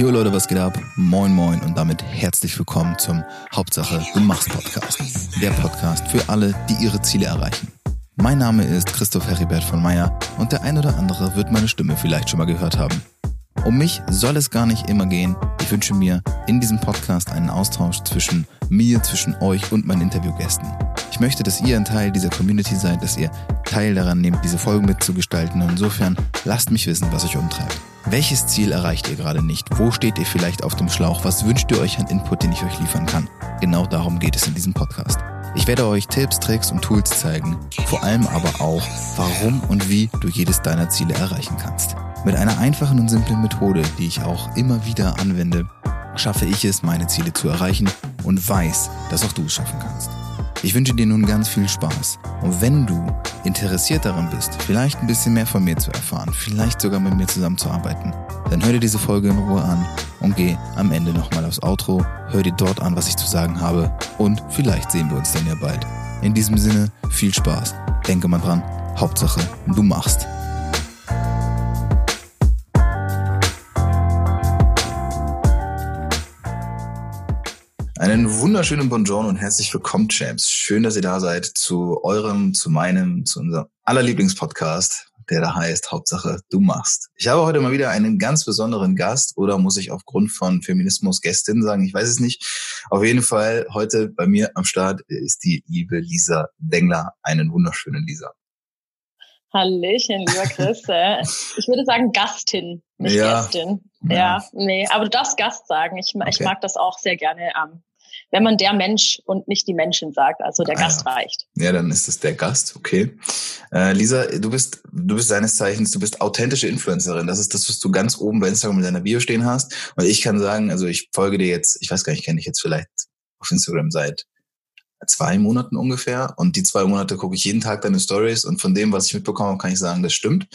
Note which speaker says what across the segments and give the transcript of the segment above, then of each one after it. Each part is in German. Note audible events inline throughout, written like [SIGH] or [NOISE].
Speaker 1: Jo Leute, was geht ab? Moin moin und damit herzlich willkommen zum Hauptsache du machst Podcast. Der Podcast für alle, die ihre Ziele erreichen. Mein Name ist Christoph Heribert von Meyer und der ein oder andere wird meine Stimme vielleicht schon mal gehört haben. Um mich soll es gar nicht immer gehen. Ich wünsche mir in diesem Podcast einen Austausch zwischen mir, zwischen euch und meinen Interviewgästen. Ich möchte, dass ihr ein Teil dieser Community seid, dass ihr Teil daran nehmt, diese Folgen mitzugestalten. Insofern lasst mich wissen, was euch umtreibt. Welches Ziel erreicht ihr gerade nicht? Wo steht ihr vielleicht auf dem Schlauch? Was wünscht ihr euch an Input, den ich euch liefern kann? Genau darum geht es in diesem Podcast. Ich werde euch Tipps, Tricks und Tools zeigen, vor allem aber auch, warum und wie du jedes deiner Ziele erreichen kannst. Mit einer einfachen und simplen Methode, die ich auch immer wieder anwende, schaffe ich es, meine Ziele zu erreichen und weiß, dass auch du es schaffen kannst. Ich wünsche dir nun ganz viel Spaß. Und wenn du interessiert daran bist, vielleicht ein bisschen mehr von mir zu erfahren, vielleicht sogar mit mir zusammenzuarbeiten, dann hör dir diese Folge in Ruhe an und geh am Ende nochmal aufs Outro, hör dir dort an, was ich zu sagen habe und vielleicht sehen wir uns dann ja bald. In diesem Sinne, viel Spaß. Denke mal dran, Hauptsache, du machst. Einen wunderschönen Bonjour und herzlich willkommen, Champs. Schön, dass ihr da seid zu eurem, zu meinem, zu unserem allerlieblingspodcast, der da heißt Hauptsache du machst. Ich habe heute mal wieder einen ganz besonderen Gast oder muss ich aufgrund von Feminismus Gästin sagen, ich weiß es nicht. Auf jeden Fall heute bei mir am Start ist die liebe Lisa Dengler. Einen wunderschönen Lisa.
Speaker 2: Hallöchen, lieber Chris. Äh, ich würde sagen Gastin, nicht ja. Gästin. Ja. ja, nee, aber du darfst Gast sagen. Ich, okay. ich mag das auch sehr gerne ähm, wenn man der Mensch und nicht die Menschen sagt. Also der ah, Gast ja. reicht.
Speaker 1: Ja, dann ist es der Gast, okay. Äh, Lisa, du bist, du bist seines Zeichens, du bist authentische Influencerin. Das ist das, was du ganz oben bei Instagram in deiner Bio stehen hast. Und ich kann sagen, also ich folge dir jetzt, ich weiß gar nicht, kenne ich jetzt vielleicht auf Instagram seit zwei Monaten ungefähr. Und die zwei Monate gucke ich jeden Tag deine Stories und von dem, was ich mitbekomme, kann ich sagen, das stimmt.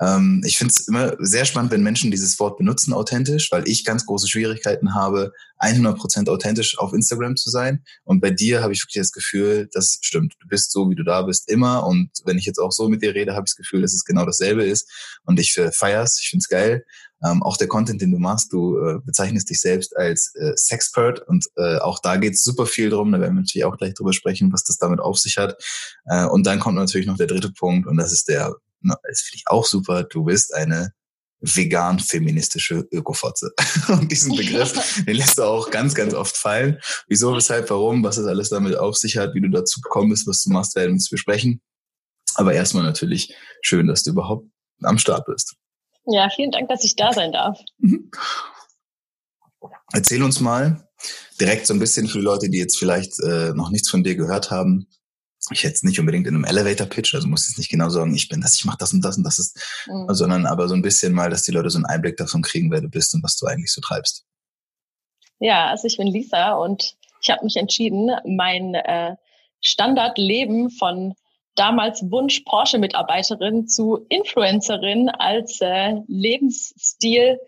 Speaker 1: Ähm, ich finde es immer sehr spannend, wenn Menschen dieses Wort benutzen, authentisch, weil ich ganz große Schwierigkeiten habe, 100% authentisch auf Instagram zu sein. Und bei dir habe ich wirklich das Gefühl, das stimmt. Du bist so, wie du da bist, immer. Und wenn ich jetzt auch so mit dir rede, habe ich das Gefühl, dass es genau dasselbe ist. Und ich äh, feier's, ich finde es geil. Ähm, auch der Content, den du machst, du äh, bezeichnest dich selbst als äh, Sexpert und äh, auch da geht es super viel drum. Da werden wir natürlich auch gleich drüber sprechen, was das damit auf sich hat. Äh, und dann kommt natürlich noch der dritte Punkt und das ist der, na, das finde ich auch super. Du bist eine vegan-feministische Ökofotze. [LAUGHS] Und diesen Begriff, den lässt du auch ganz, ganz oft fallen. Wieso, weshalb, warum, was es alles damit auf sich hat, wie du dazu gekommen bist, was du machst, werden wir besprechen. Aber erstmal natürlich schön, dass du überhaupt am Start bist.
Speaker 2: Ja, vielen Dank, dass ich da sein darf. Mhm.
Speaker 1: Erzähl uns mal direkt so ein bisschen für die Leute, die jetzt vielleicht äh, noch nichts von dir gehört haben. Ich jetzt nicht unbedingt in einem Elevator-Pitch, also muss jetzt nicht genau sagen, ich bin das, ich mache das und das und das ist, mhm. sondern aber so ein bisschen mal, dass die Leute so einen Einblick davon kriegen, wer du bist und was du eigentlich so treibst.
Speaker 2: Ja, also ich bin Lisa und ich habe mich entschieden, mein äh, Standardleben von damals Wunsch Porsche-Mitarbeiterin zu Influencerin als äh, Lebensstil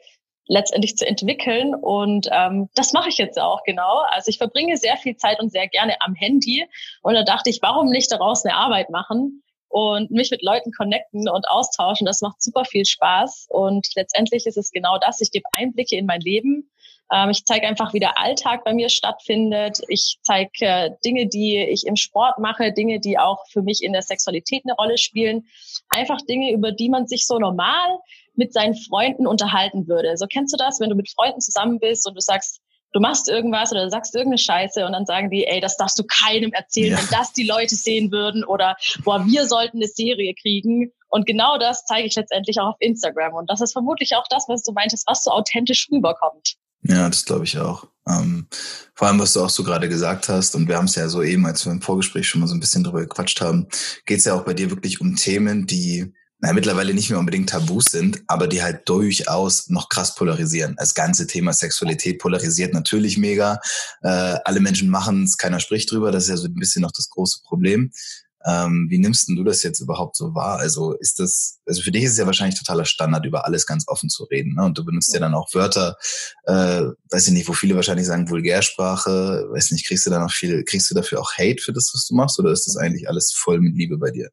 Speaker 2: letztendlich zu entwickeln. Und ähm, das mache ich jetzt auch genau. Also ich verbringe sehr viel Zeit und sehr gerne am Handy. Und da dachte ich, warum nicht daraus eine Arbeit machen und mich mit Leuten connecten und austauschen. Das macht super viel Spaß. Und letztendlich ist es genau das. Ich gebe Einblicke in mein Leben ähm, ich zeige einfach, wie der Alltag bei mir stattfindet. Ich zeige äh, Dinge, die ich im Sport mache, Dinge, die auch für mich in der Sexualität eine Rolle spielen. Einfach Dinge, über die man sich so normal mit seinen Freunden unterhalten würde. So kennst du das, wenn du mit Freunden zusammen bist und du sagst, du machst irgendwas oder sagst irgendeine Scheiße und dann sagen die, ey, das darfst du keinem erzählen, ja. wenn das die Leute sehen würden oder boah, wir sollten eine Serie kriegen. Und genau das zeige ich letztendlich auch auf Instagram. Und das ist vermutlich auch das, was du meintest, was so authentisch rüberkommt.
Speaker 1: Ja, das glaube ich auch. Ähm, vor allem, was du auch so gerade gesagt hast, und wir haben es ja so eben, als wir im Vorgespräch schon mal so ein bisschen drüber gequatscht haben, geht es ja auch bei dir wirklich um Themen, die na, mittlerweile nicht mehr unbedingt Tabus sind, aber die halt durchaus noch krass polarisieren. Das ganze Thema Sexualität polarisiert natürlich mega. Äh, alle Menschen machen es, keiner spricht drüber. Das ist ja so ein bisschen noch das große Problem. Ähm, wie nimmst denn du das jetzt überhaupt so wahr? Also ist das, also für dich ist es ja wahrscheinlich totaler Standard, über alles ganz offen zu reden. Ne? Und du benutzt ja dann auch Wörter, äh, weiß ich nicht, wo viele wahrscheinlich sagen Vulgärsprache, weiß nicht, kriegst du da noch viel, kriegst du dafür auch Hate für das, was du machst, oder ist das eigentlich alles voll mit Liebe bei dir?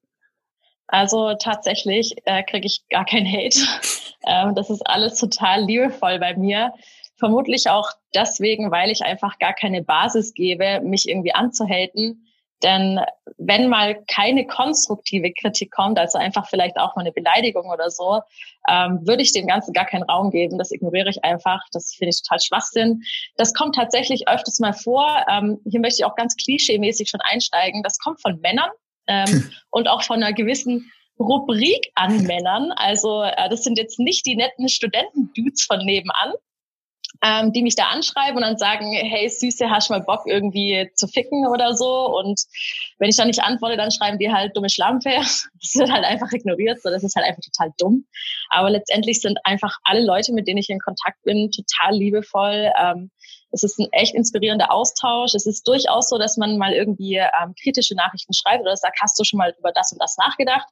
Speaker 2: Also tatsächlich äh, kriege ich gar kein Hate. [LAUGHS] ähm, das ist alles total liebevoll bei mir. Vermutlich auch deswegen, weil ich einfach gar keine Basis gebe, mich irgendwie anzuhalten. Denn wenn mal keine konstruktive Kritik kommt, also einfach vielleicht auch mal eine Beleidigung oder so, ähm, würde ich dem Ganzen gar keinen Raum geben. Das ignoriere ich einfach. Das finde ich total Schwachsinn. Das kommt tatsächlich öfters mal vor. Ähm, hier möchte ich auch ganz klischee-mäßig schon einsteigen. Das kommt von Männern ähm, [LAUGHS] und auch von einer gewissen Rubrik an Männern. Also äh, das sind jetzt nicht die netten Studentendudes von nebenan, ähm, die mich da anschreiben und dann sagen, hey Süße, hast du mal Bock irgendwie zu ficken oder so? Und wenn ich dann nicht antworte, dann schreiben die halt dumme Schlampe. [LAUGHS] Das wird halt einfach ignoriert, so das ist halt einfach total dumm. Aber letztendlich sind einfach alle Leute, mit denen ich in Kontakt bin, total liebevoll. Ähm, es ist ein echt inspirierender Austausch. Es ist durchaus so, dass man mal irgendwie ähm, kritische Nachrichten schreibt oder sagt, hast du schon mal über das und das nachgedacht?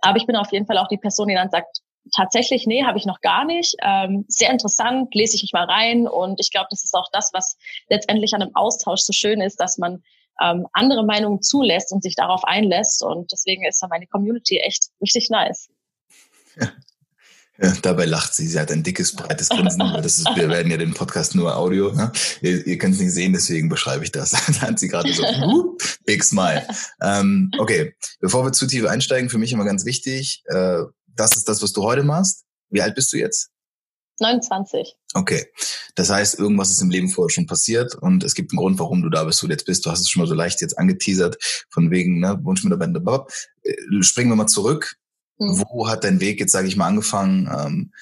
Speaker 2: Aber ich bin auf jeden Fall auch die Person, die dann sagt, tatsächlich, nee, habe ich noch gar nicht. Ähm, sehr interessant, lese ich mich mal rein. Und ich glaube, das ist auch das, was letztendlich an einem Austausch so schön ist, dass man ähm, andere Meinungen zulässt und sich darauf einlässt. Und deswegen ist meine Community echt richtig nice.
Speaker 1: Ja. [LAUGHS] Ja, dabei lacht sie. Sie hat ein dickes, breites Grinsen. Das ist, wir werden ja den Podcast nur Audio. Ne? Ihr, ihr könnt es nicht sehen, deswegen beschreibe ich das. [LAUGHS] da hat sie gerade so, uh, big smile. Ähm, okay, bevor wir zu tief einsteigen, für mich immer ganz wichtig, äh, das ist das, was du heute machst. Wie alt bist du jetzt?
Speaker 2: 29.
Speaker 1: Okay. Das heißt, irgendwas ist im Leben vorher schon passiert und es gibt einen Grund, warum du da bist, wo du jetzt bist. Du hast es schon mal so leicht jetzt angeteasert, von wegen, ne, Wunschmitarbeiter. Äh, springen wir mal zurück. Mhm. Wo hat dein Weg jetzt, sage ich mal, angefangen? Ähm,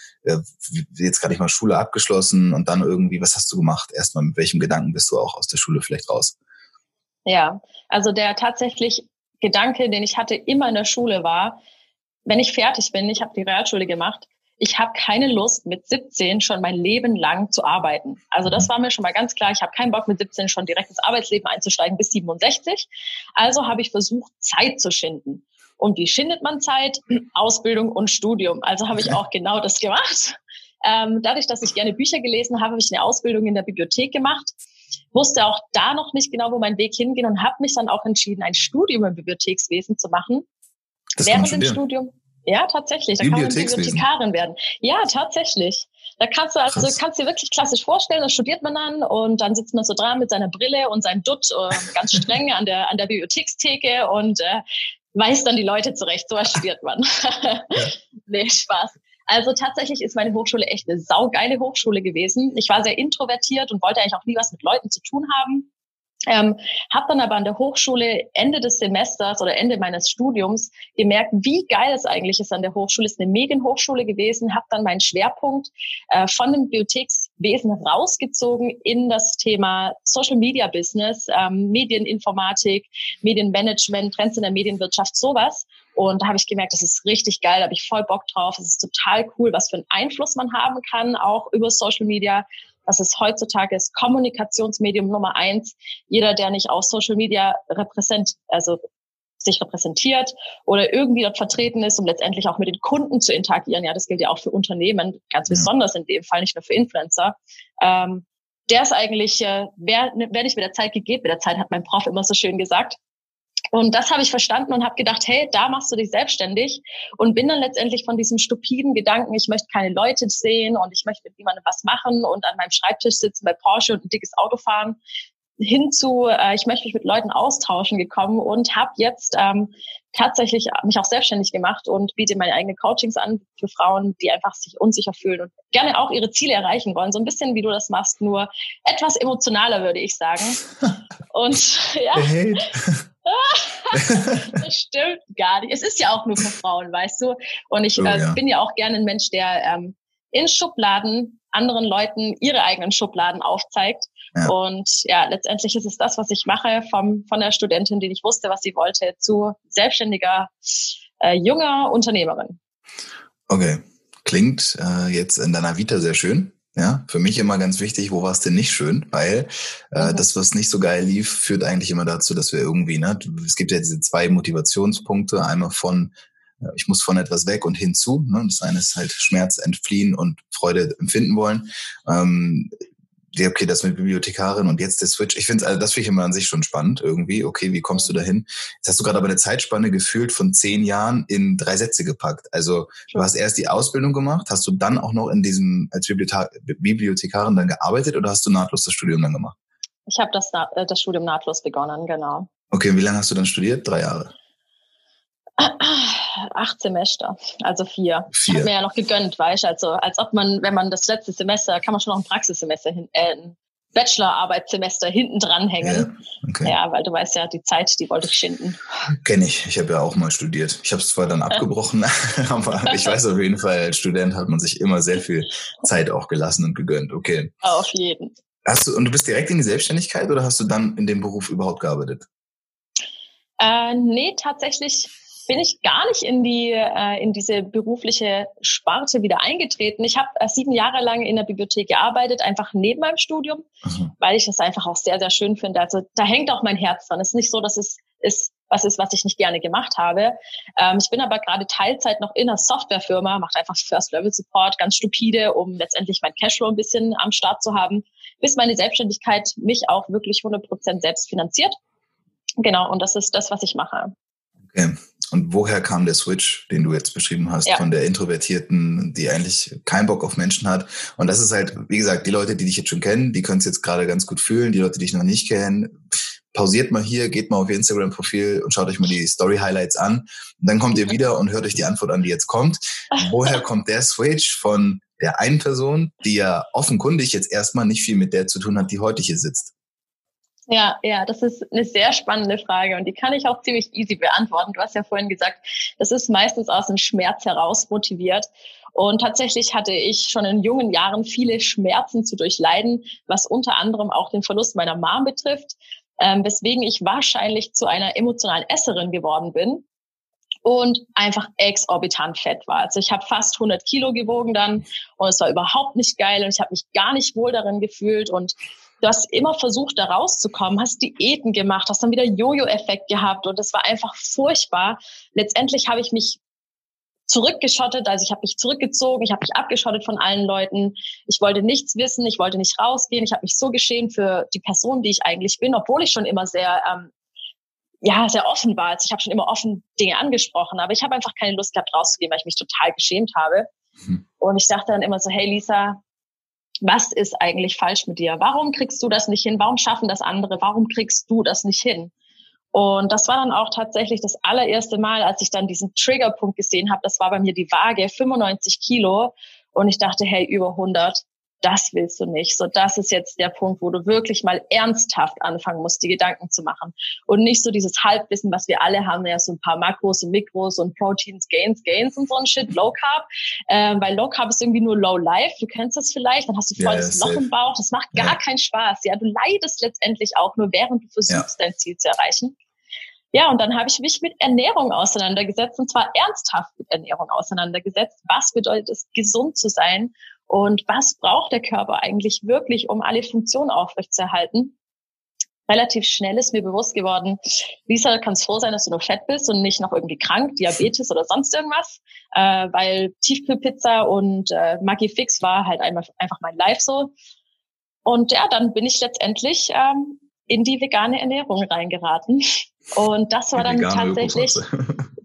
Speaker 1: jetzt gerade ich mal Schule abgeschlossen und dann irgendwie, was hast du gemacht? Erstmal, mit welchem Gedanken bist du auch aus der Schule vielleicht raus?
Speaker 2: Ja, also der tatsächlich Gedanke, den ich hatte immer in der Schule war, wenn ich fertig bin, ich habe die Realschule gemacht, ich habe keine Lust, mit 17 schon mein Leben lang zu arbeiten. Also das mhm. war mir schon mal ganz klar. Ich habe keinen Bock, mit 17 schon direkt ins Arbeitsleben einzusteigen bis 67. Also habe ich versucht, Zeit zu schinden. Und wie schindet man Zeit? Ausbildung und Studium. Also habe ich auch genau das gemacht. Ähm, dadurch, dass ich gerne Bücher gelesen habe, habe ich eine Ausbildung in der Bibliothek gemacht. Wusste auch da noch nicht genau, wo mein Weg hingeht und habe mich dann auch entschieden, ein Studium im Bibliothekswesen zu machen. Das Während dem Studium. Ja, tatsächlich. Da kann man Bibliothekarin werden. Ja, tatsächlich. Da kannst du also Krass. kannst dir wirklich klassisch vorstellen, das studiert man dann und dann sitzt man so dran mit seiner Brille und seinem Dutt ganz streng an der an der Bibliothekstheke und äh, weist dann die Leute zurecht. So studiert man. [LAUGHS] ja. nee, Spaß. Also tatsächlich ist meine Hochschule echt eine saugeile Hochschule gewesen. Ich war sehr introvertiert und wollte eigentlich auch nie was mit Leuten zu tun haben. Ähm, habe dann aber an der Hochschule Ende des Semesters oder Ende meines Studiums gemerkt, wie geil es eigentlich ist an der Hochschule. Es ist eine Medienhochschule gewesen, habe dann meinen Schwerpunkt äh, von dem Bibliothekswesen rausgezogen in das Thema Social Media Business, ähm, Medieninformatik, Medienmanagement, Trends in der Medienwirtschaft, sowas. Und da habe ich gemerkt, das ist richtig geil, da habe ich voll Bock drauf. Es ist total cool, was für einen Einfluss man haben kann, auch über Social Media das ist heutzutage das Kommunikationsmedium Nummer eins. Jeder, der nicht auf Social Media repräsent, also sich repräsentiert oder irgendwie dort vertreten ist, um letztendlich auch mit den Kunden zu interagieren. Ja, das gilt ja auch für Unternehmen, ganz ja. besonders in dem Fall, nicht nur für Influencer. Ähm, der ist eigentlich, äh, wer, wer nicht mit der Zeit gegeben, mit der Zeit hat mein Prof immer so schön gesagt, und das habe ich verstanden und habe gedacht, hey, da machst du dich selbstständig. Und bin dann letztendlich von diesem stupiden Gedanken, ich möchte keine Leute sehen und ich möchte mit niemandem was machen und an meinem Schreibtisch sitzen bei Porsche und ein dickes Auto fahren, hinzu, äh, ich möchte mich mit Leuten austauschen gekommen und habe jetzt ähm, tatsächlich mich auch selbstständig gemacht und biete meine eigenen Coachings an für Frauen, die einfach sich unsicher fühlen und gerne auch ihre Ziele erreichen wollen. So ein bisschen wie du das machst, nur etwas emotionaler, würde ich sagen. [LAUGHS] Und ja. [LAUGHS] das stimmt gar nicht. Es ist ja auch nur für Frauen, weißt du. Und ich oh, äh, ja. bin ja auch gerne ein Mensch, der ähm, in Schubladen anderen Leuten ihre eigenen Schubladen aufzeigt. Ja. Und ja, letztendlich ist es das, was ich mache, vom, von der Studentin, die nicht wusste, was sie wollte, zu selbstständiger, äh, junger Unternehmerin.
Speaker 1: Okay, klingt äh, jetzt in deiner Vita sehr schön. Ja, für mich immer ganz wichtig, wo war es denn nicht schön? Weil äh, mhm. das, was nicht so geil lief, führt eigentlich immer dazu, dass wir irgendwie, ne, es gibt ja diese zwei Motivationspunkte, einmal von äh, ich muss von etwas weg und hinzu. Ne? Das eine ist halt Schmerz entfliehen und Freude empfinden wollen. Ähm, okay, das mit Bibliothekarin und jetzt der Switch. Ich finde, also das finde ich immer an sich schon spannend irgendwie. Okay, wie kommst du dahin? Jetzt hast du gerade aber eine Zeitspanne gefühlt von zehn Jahren in drei Sätze gepackt. Also du hast erst die Ausbildung gemacht, hast du dann auch noch in diesem als Bibliothekarin dann gearbeitet oder hast du nahtlos das Studium dann gemacht?
Speaker 2: Ich habe das, äh, das Studium nahtlos begonnen, genau.
Speaker 1: Okay, wie lange hast du dann studiert? Drei Jahre?
Speaker 2: Acht Semester, also vier.
Speaker 1: Vier.
Speaker 2: Ich habe mir ja noch gegönnt, weißt du, also als ob man, wenn man das letzte Semester, kann man schon noch ein Praxissemester hin, äh, ein Bachelorarbeitssemester hinten dranhängen. Ja, okay. ja, weil du weißt ja, die Zeit, die wollte ich schinden.
Speaker 1: Kenne ich. Ich habe ja auch mal studiert. Ich habe es zwar dann abgebrochen, [LAUGHS] aber ich weiß auf jeden Fall, als Student hat man sich immer sehr viel Zeit auch gelassen und gegönnt. Okay.
Speaker 2: Auf jeden.
Speaker 1: Hast du, und du bist direkt in die Selbstständigkeit oder hast du dann in dem Beruf überhaupt gearbeitet?
Speaker 2: Äh, nee, tatsächlich bin ich gar nicht in die äh, in diese berufliche Sparte wieder eingetreten. Ich habe äh, sieben Jahre lang in der Bibliothek gearbeitet, einfach neben meinem Studium, mhm. weil ich das einfach auch sehr sehr schön finde. Also da hängt auch mein Herz dran. Es ist nicht so, dass es ist was ist, was ich nicht gerne gemacht habe. Ähm, ich bin aber gerade Teilzeit noch in einer Softwarefirma, macht einfach First Level Support, ganz stupide, um letztendlich mein Cashflow ein bisschen am Start zu haben, bis meine Selbstständigkeit mich auch wirklich 100 Prozent selbst finanziert. Genau, und das ist das, was ich mache.
Speaker 1: Okay. Und woher kam der Switch, den du jetzt beschrieben hast, ja. von der Introvertierten, die eigentlich keinen Bock auf Menschen hat? Und das ist halt, wie gesagt, die Leute, die dich jetzt schon kennen, die können es jetzt gerade ganz gut fühlen. Die Leute, die dich noch nicht kennen, pausiert mal hier, geht mal auf ihr Instagram-Profil und schaut euch mal die Story-Highlights an. Und dann kommt ihr wieder und hört euch die Antwort an, die jetzt kommt. Woher [LAUGHS] kommt der Switch von der einen Person, die ja offenkundig jetzt erstmal nicht viel mit der zu tun hat, die heute hier sitzt?
Speaker 2: Ja, ja, das ist eine sehr spannende Frage und die kann ich auch ziemlich easy beantworten. Du hast ja vorhin gesagt, das ist meistens aus dem Schmerz heraus motiviert. Und tatsächlich hatte ich schon in jungen Jahren viele Schmerzen zu durchleiden, was unter anderem auch den Verlust meiner Mom betrifft, ähm, weswegen ich wahrscheinlich zu einer emotionalen Esserin geworden bin und einfach exorbitant fett war. Also ich habe fast 100 Kilo gewogen dann und es war überhaupt nicht geil und ich habe mich gar nicht wohl darin gefühlt und du hast immer versucht, da rauszukommen, hast Diäten gemacht, hast dann wieder Jojo-Effekt gehabt und es war einfach furchtbar. Letztendlich habe ich mich zurückgeschottet, also ich habe mich zurückgezogen, ich habe mich abgeschottet von allen Leuten. Ich wollte nichts wissen, ich wollte nicht rausgehen, ich habe mich so geschämt für die Person, die ich eigentlich bin, obwohl ich schon immer sehr ähm, ja sehr offen war. Also ich habe schon immer offen Dinge angesprochen, aber ich habe einfach keine Lust gehabt rauszugehen, weil ich mich total geschämt habe. Mhm. Und ich dachte dann immer so, hey Lisa, was ist eigentlich falsch mit dir? Warum kriegst du das nicht hin? Warum schaffen das andere? Warum kriegst du das nicht hin? Und das war dann auch tatsächlich das allererste Mal, als ich dann diesen Triggerpunkt gesehen habe. Das war bei mir die Waage, 95 Kilo. Und ich dachte, hey, über 100 das willst du nicht. So, das ist jetzt der Punkt, wo du wirklich mal ernsthaft anfangen musst, die Gedanken zu machen. Und nicht so dieses Halbwissen, was wir alle haben, ja, so ein paar Makros und Mikros und Proteins, Gains, Gains und so ein Shit, Low Carb. Äh, weil Low Carb ist irgendwie nur Low Life. Du kennst das vielleicht, dann hast du voll ja, das Loch im Bauch. Das macht gar ja. keinen Spaß. Ja, du leidest letztendlich auch nur, während du versuchst, ja. dein Ziel zu erreichen. Ja, und dann habe ich mich mit Ernährung auseinandergesetzt und zwar ernsthaft mit Ernährung auseinandergesetzt. Was bedeutet es, gesund zu sein und was braucht der Körper eigentlich wirklich, um alle Funktionen aufrechtzuerhalten? Relativ schnell ist mir bewusst geworden, Lisa, kann es froh sein, dass du nur fett bist und nicht noch irgendwie krank, Diabetes oder sonst irgendwas, äh, weil Tiefkühlpizza und äh, Maggi Fix war halt einmal, einfach mein Life so. Und ja, dann bin ich letztendlich ähm, in die vegane Ernährung reingeraten. Und das war dann tatsächlich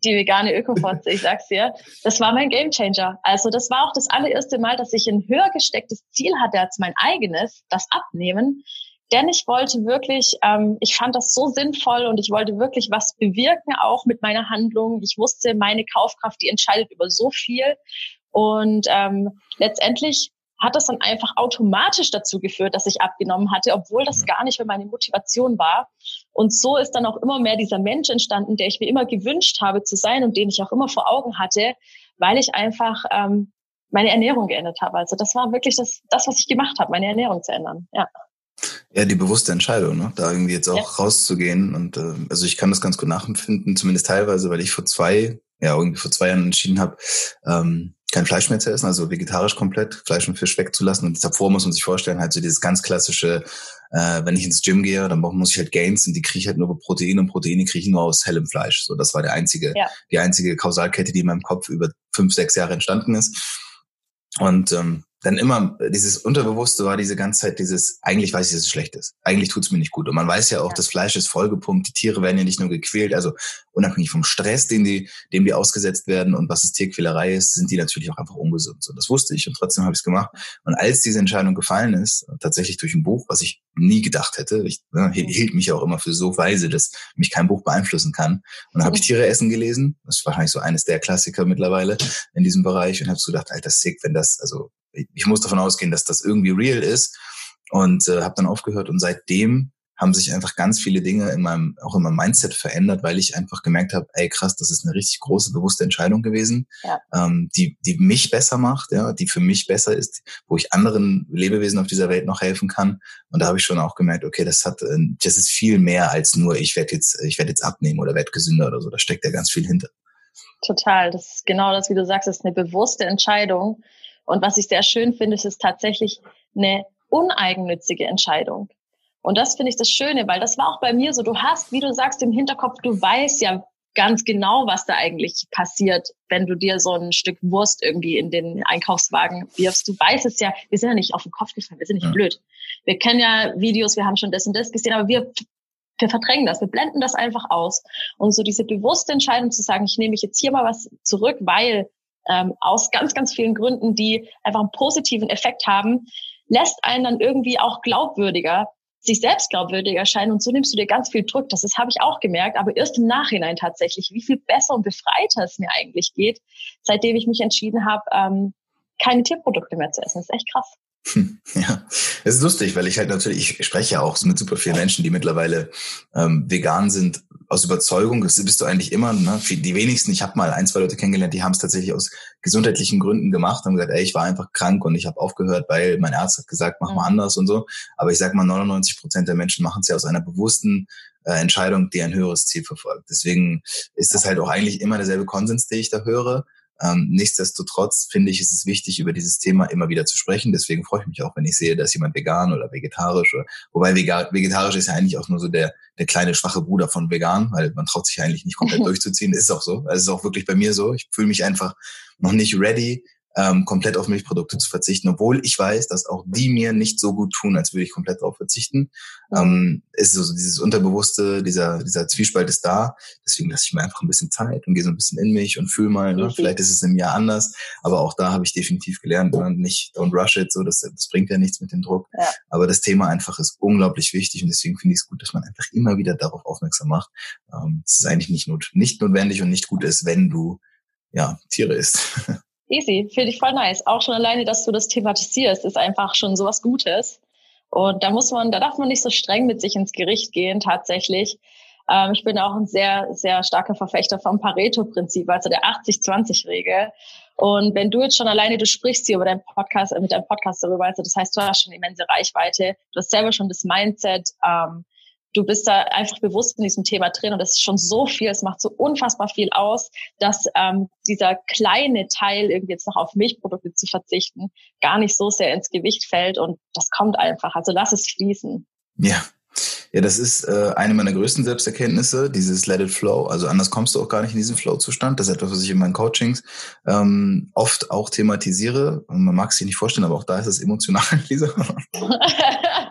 Speaker 2: die vegane Ökofotze, ich sag's dir. Das war mein Gamechanger. Also das war auch das allererste Mal, dass ich ein höher gestecktes Ziel hatte als mein eigenes, das Abnehmen. Denn ich wollte wirklich, ähm, ich fand das so sinnvoll und ich wollte wirklich was bewirken, auch mit meiner Handlung. Ich wusste, meine Kaufkraft, die entscheidet über so viel. Und ähm, letztendlich hat das dann einfach automatisch dazu geführt, dass ich abgenommen hatte, obwohl das gar nicht mehr meine Motivation war. Und so ist dann auch immer mehr dieser Mensch entstanden, der ich mir immer gewünscht habe zu sein und den ich auch immer vor Augen hatte, weil ich einfach ähm, meine Ernährung geändert habe. Also das war wirklich das, das was ich gemacht habe, meine Ernährung zu ändern. Ja.
Speaker 1: Ja, die bewusste Entscheidung, ne? da irgendwie jetzt auch ja. rauszugehen. Und äh, also ich kann das ganz gut nachempfinden, zumindest teilweise, weil ich vor zwei, ja, irgendwie vor zwei Jahren entschieden habe, ähm, kein Fleisch mehr zu essen, also vegetarisch komplett, Fleisch und Fisch wegzulassen. Und davor muss man sich vorstellen, halt so dieses ganz klassische, äh, wenn ich ins Gym gehe, dann muss ich halt Gains und die kriege ich halt nur über Proteine und Proteine kriege ich nur aus hellem Fleisch. So, das war der einzige, ja. die einzige Kausalkette, die in meinem Kopf über fünf, sechs Jahre entstanden ist. Und ähm, dann immer dieses Unterbewusste war diese ganze Zeit dieses, eigentlich weiß ich, dass es schlecht ist. Eigentlich tut's mir nicht gut. Und man weiß ja auch, das Fleisch ist vollgepumpt, die Tiere werden ja nicht nur gequält, also unabhängig vom Stress, den die, dem die ausgesetzt werden und was es Tierquälerei ist, sind die natürlich auch einfach ungesund. So, das wusste ich und trotzdem habe ich es gemacht. Und als diese Entscheidung gefallen ist, tatsächlich durch ein Buch, was ich nie gedacht hätte, ich ne, hielt mich auch immer für so weise, dass mich kein Buch beeinflussen kann. Und dann habe ich Tiere essen gelesen. Das ist wahrscheinlich so eines der Klassiker mittlerweile in diesem Bereich und habe so gedacht, alter sick, wenn das, also ich muss davon ausgehen, dass das irgendwie real ist und äh, habe dann aufgehört und seitdem haben sich einfach ganz viele Dinge in meinem auch in meinem Mindset verändert, weil ich einfach gemerkt habe, ey krass, das ist eine richtig große bewusste Entscheidung gewesen, ja. ähm, die die mich besser macht, ja, die für mich besser ist, wo ich anderen Lebewesen auf dieser Welt noch helfen kann. Und da habe ich schon auch gemerkt, okay, das hat äh, das ist viel mehr als nur ich werde jetzt ich werde jetzt abnehmen oder werde gesünder oder so. Da steckt ja ganz viel hinter.
Speaker 2: Total, das ist genau das, wie du sagst, das ist eine bewusste Entscheidung und was ich sehr schön finde, ist es tatsächlich eine uneigennützige Entscheidung. Und das finde ich das Schöne, weil das war auch bei mir so. Du hast, wie du sagst, im Hinterkopf, du weißt ja ganz genau, was da eigentlich passiert, wenn du dir so ein Stück Wurst irgendwie in den Einkaufswagen wirfst. Du weißt es ja, wir sind ja nicht auf den Kopf gefallen, wir sind nicht ja. blöd. Wir kennen ja Videos, wir haben schon das und das gesehen, aber wir, wir verdrängen das, wir blenden das einfach aus. Und so diese bewusste Entscheidung zu sagen, ich nehme mich jetzt hier mal was zurück, weil ähm, aus ganz, ganz vielen Gründen, die einfach einen positiven Effekt haben, lässt einen dann irgendwie auch glaubwürdiger, sich selbst glaubwürdiger erscheinen und so nimmst du dir ganz viel Druck. Das, das habe ich auch gemerkt, aber erst im Nachhinein tatsächlich, wie viel besser und befreiter es mir eigentlich geht, seitdem ich mich entschieden habe, ähm, keine Tierprodukte mehr zu essen. Das ist echt krass.
Speaker 1: Ja, es ist lustig, weil ich halt natürlich, ich spreche ja auch mit super vielen Menschen, die mittlerweile ähm, vegan sind, aus Überzeugung. Das bist du eigentlich immer. Ne? Die wenigsten, ich habe mal ein, zwei Leute kennengelernt, die haben es tatsächlich aus gesundheitlichen Gründen gemacht, haben gesagt, ey, ich war einfach krank und ich habe aufgehört, weil mein Arzt hat gesagt, mach mal anders und so. Aber ich sag mal, 99 Prozent der Menschen machen es ja aus einer bewussten äh, Entscheidung, die ein höheres Ziel verfolgt. Deswegen ist das halt auch eigentlich immer derselbe Konsens, den ich da höre. Ähm, nichtsdestotrotz finde ich, ist es wichtig, über dieses Thema immer wieder zu sprechen. Deswegen freue ich mich auch, wenn ich sehe, dass jemand vegan oder vegetarisch oder, wobei vegetarisch ist ja eigentlich auch nur so der, der kleine schwache Bruder von vegan, weil man traut sich eigentlich nicht komplett [LAUGHS] durchzuziehen. Ist auch so. Also es ist auch wirklich bei mir so. Ich fühle mich einfach noch nicht ready, ähm, komplett auf Milchprodukte zu verzichten, obwohl ich weiß, dass auch die mir nicht so gut tun, als würde ich komplett darauf verzichten. Ähm, ist so dieses Unterbewusste, dieser, dieser Zwiespalt ist da. Deswegen lasse ich mir einfach ein bisschen Zeit und gehe so ein bisschen in mich und fühle mal, ne? vielleicht ist es im Jahr anders. Aber auch da habe ich definitiv gelernt, ne? nicht don't rush it, so das, das bringt ja nichts mit dem Druck. Ja. Aber das Thema einfach ist unglaublich wichtig und deswegen finde ich es gut, dass man einfach immer wieder darauf aufmerksam macht. Ähm, es ist eigentlich nicht, not nicht notwendig und nicht gut ist, wenn du ja Tiere isst. [LAUGHS]
Speaker 2: Easy, finde ich voll nice. Auch schon alleine, dass du das thematisierst, ist einfach schon sowas Gutes. Und da muss man, da darf man nicht so streng mit sich ins Gericht gehen, tatsächlich. Ähm, ich bin auch ein sehr, sehr starker Verfechter vom Pareto-Prinzip, also der 80-20-Regel. Und wenn du jetzt schon alleine, du sprichst hier über deinen Podcast, äh, mit deinem Podcast darüber, also das heißt, du hast schon immense Reichweite, du hast selber schon das Mindset, ähm, du bist da einfach bewusst in diesem Thema drin und das ist schon so viel, es macht so unfassbar viel aus, dass ähm, dieser kleine Teil, irgendwie jetzt noch auf Milchprodukte zu verzichten, gar nicht so sehr ins Gewicht fällt und das kommt einfach. Also lass es fließen.
Speaker 1: Ja, ja, das ist äh, eine meiner größten Selbsterkenntnisse, dieses Let it flow. Also anders kommst du auch gar nicht in diesen Flow-Zustand. Das ist etwas, was ich in meinen Coachings ähm, oft auch thematisiere. Und man mag es sich nicht vorstellen, aber auch da ist es emotional, [LAUGHS] Lisa. [LAUGHS]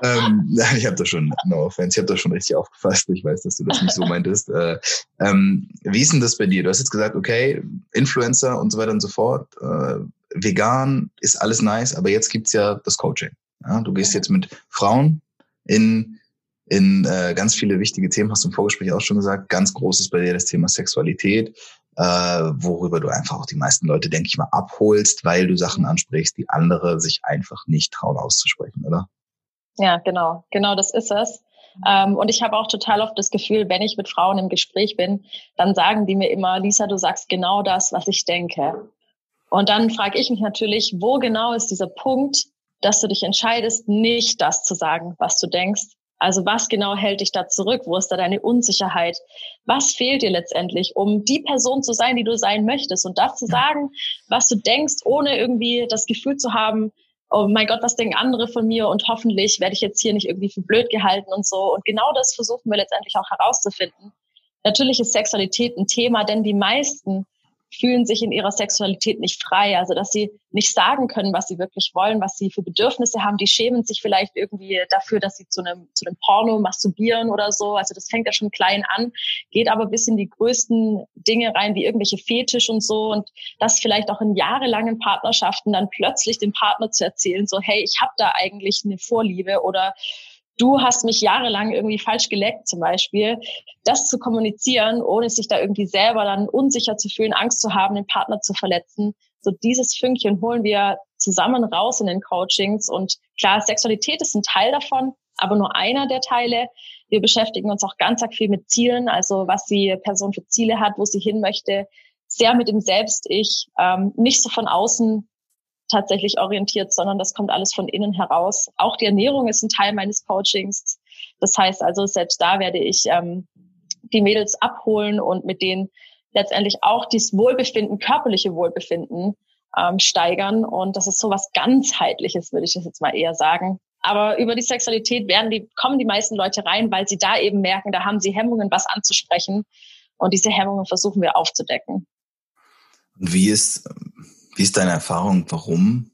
Speaker 1: ähm, [LAUGHS] ich habe das schon, no offense, ich habe das schon richtig aufgefasst. Ich weiß, dass du das nicht so meintest. Äh, ähm, wie ist denn das bei dir? Du hast jetzt gesagt, okay, Influencer und so weiter und so fort. Äh, vegan ist alles nice, aber jetzt gibt's ja das Coaching. Ja, du gehst jetzt mit Frauen in in äh, ganz viele wichtige Themen, hast du im Vorgespräch auch schon gesagt. Ganz großes bei dir das Thema Sexualität, äh, worüber du einfach auch die meisten Leute, denke ich mal, abholst, weil du Sachen ansprichst, die andere sich einfach nicht trauen auszusprechen, oder?
Speaker 2: Ja, genau. Genau das ist es. Ähm, und ich habe auch total oft das Gefühl, wenn ich mit Frauen im Gespräch bin, dann sagen die mir immer, Lisa, du sagst genau das, was ich denke. Und dann frage ich mich natürlich, wo genau ist dieser Punkt, dass du dich entscheidest, nicht das zu sagen, was du denkst, also was genau hält dich da zurück? Wo ist da deine Unsicherheit? Was fehlt dir letztendlich, um die Person zu sein, die du sein möchtest? Und das zu sagen, was du denkst, ohne irgendwie das Gefühl zu haben, oh mein Gott, was denken andere von mir? Und hoffentlich werde ich jetzt hier nicht irgendwie für blöd gehalten und so. Und genau das versuchen wir letztendlich auch herauszufinden. Natürlich ist Sexualität ein Thema, denn die meisten fühlen sich in ihrer Sexualität nicht frei, also dass sie nicht sagen können, was sie wirklich wollen, was sie für Bedürfnisse haben. Die schämen sich vielleicht irgendwie dafür, dass sie zu einem, zu einem Porno masturbieren oder so. Also das fängt ja schon klein an, geht aber bis in die größten Dinge rein, wie irgendwelche Fetisch und so. Und das vielleicht auch in jahrelangen Partnerschaften dann plötzlich dem Partner zu erzählen, so hey, ich habe da eigentlich eine Vorliebe oder du hast mich jahrelang irgendwie falsch geleckt zum Beispiel, das zu kommunizieren, ohne sich da irgendwie selber dann unsicher zu fühlen, Angst zu haben, den Partner zu verletzen. So dieses Fünkchen holen wir zusammen raus in den Coachings. Und klar, Sexualität ist ein Teil davon, aber nur einer der Teile. Wir beschäftigen uns auch ganz arg viel mit Zielen, also was die Person für Ziele hat, wo sie hin möchte, sehr mit dem Selbst-Ich, ähm, nicht so von außen tatsächlich orientiert, sondern das kommt alles von innen heraus. Auch die Ernährung ist ein Teil meines Coachings. Das heißt also, selbst da werde ich ähm, die Mädels abholen und mit denen letztendlich auch dieses Wohlbefinden, körperliche Wohlbefinden ähm, steigern. Und das ist so was ganzheitliches, würde ich das jetzt mal eher sagen. Aber über die Sexualität werden die, kommen die meisten Leute rein, weil sie da eben merken, da haben sie Hemmungen, was anzusprechen. Und diese Hemmungen versuchen wir aufzudecken.
Speaker 1: Wie ist, wie ist deine Erfahrung? Warum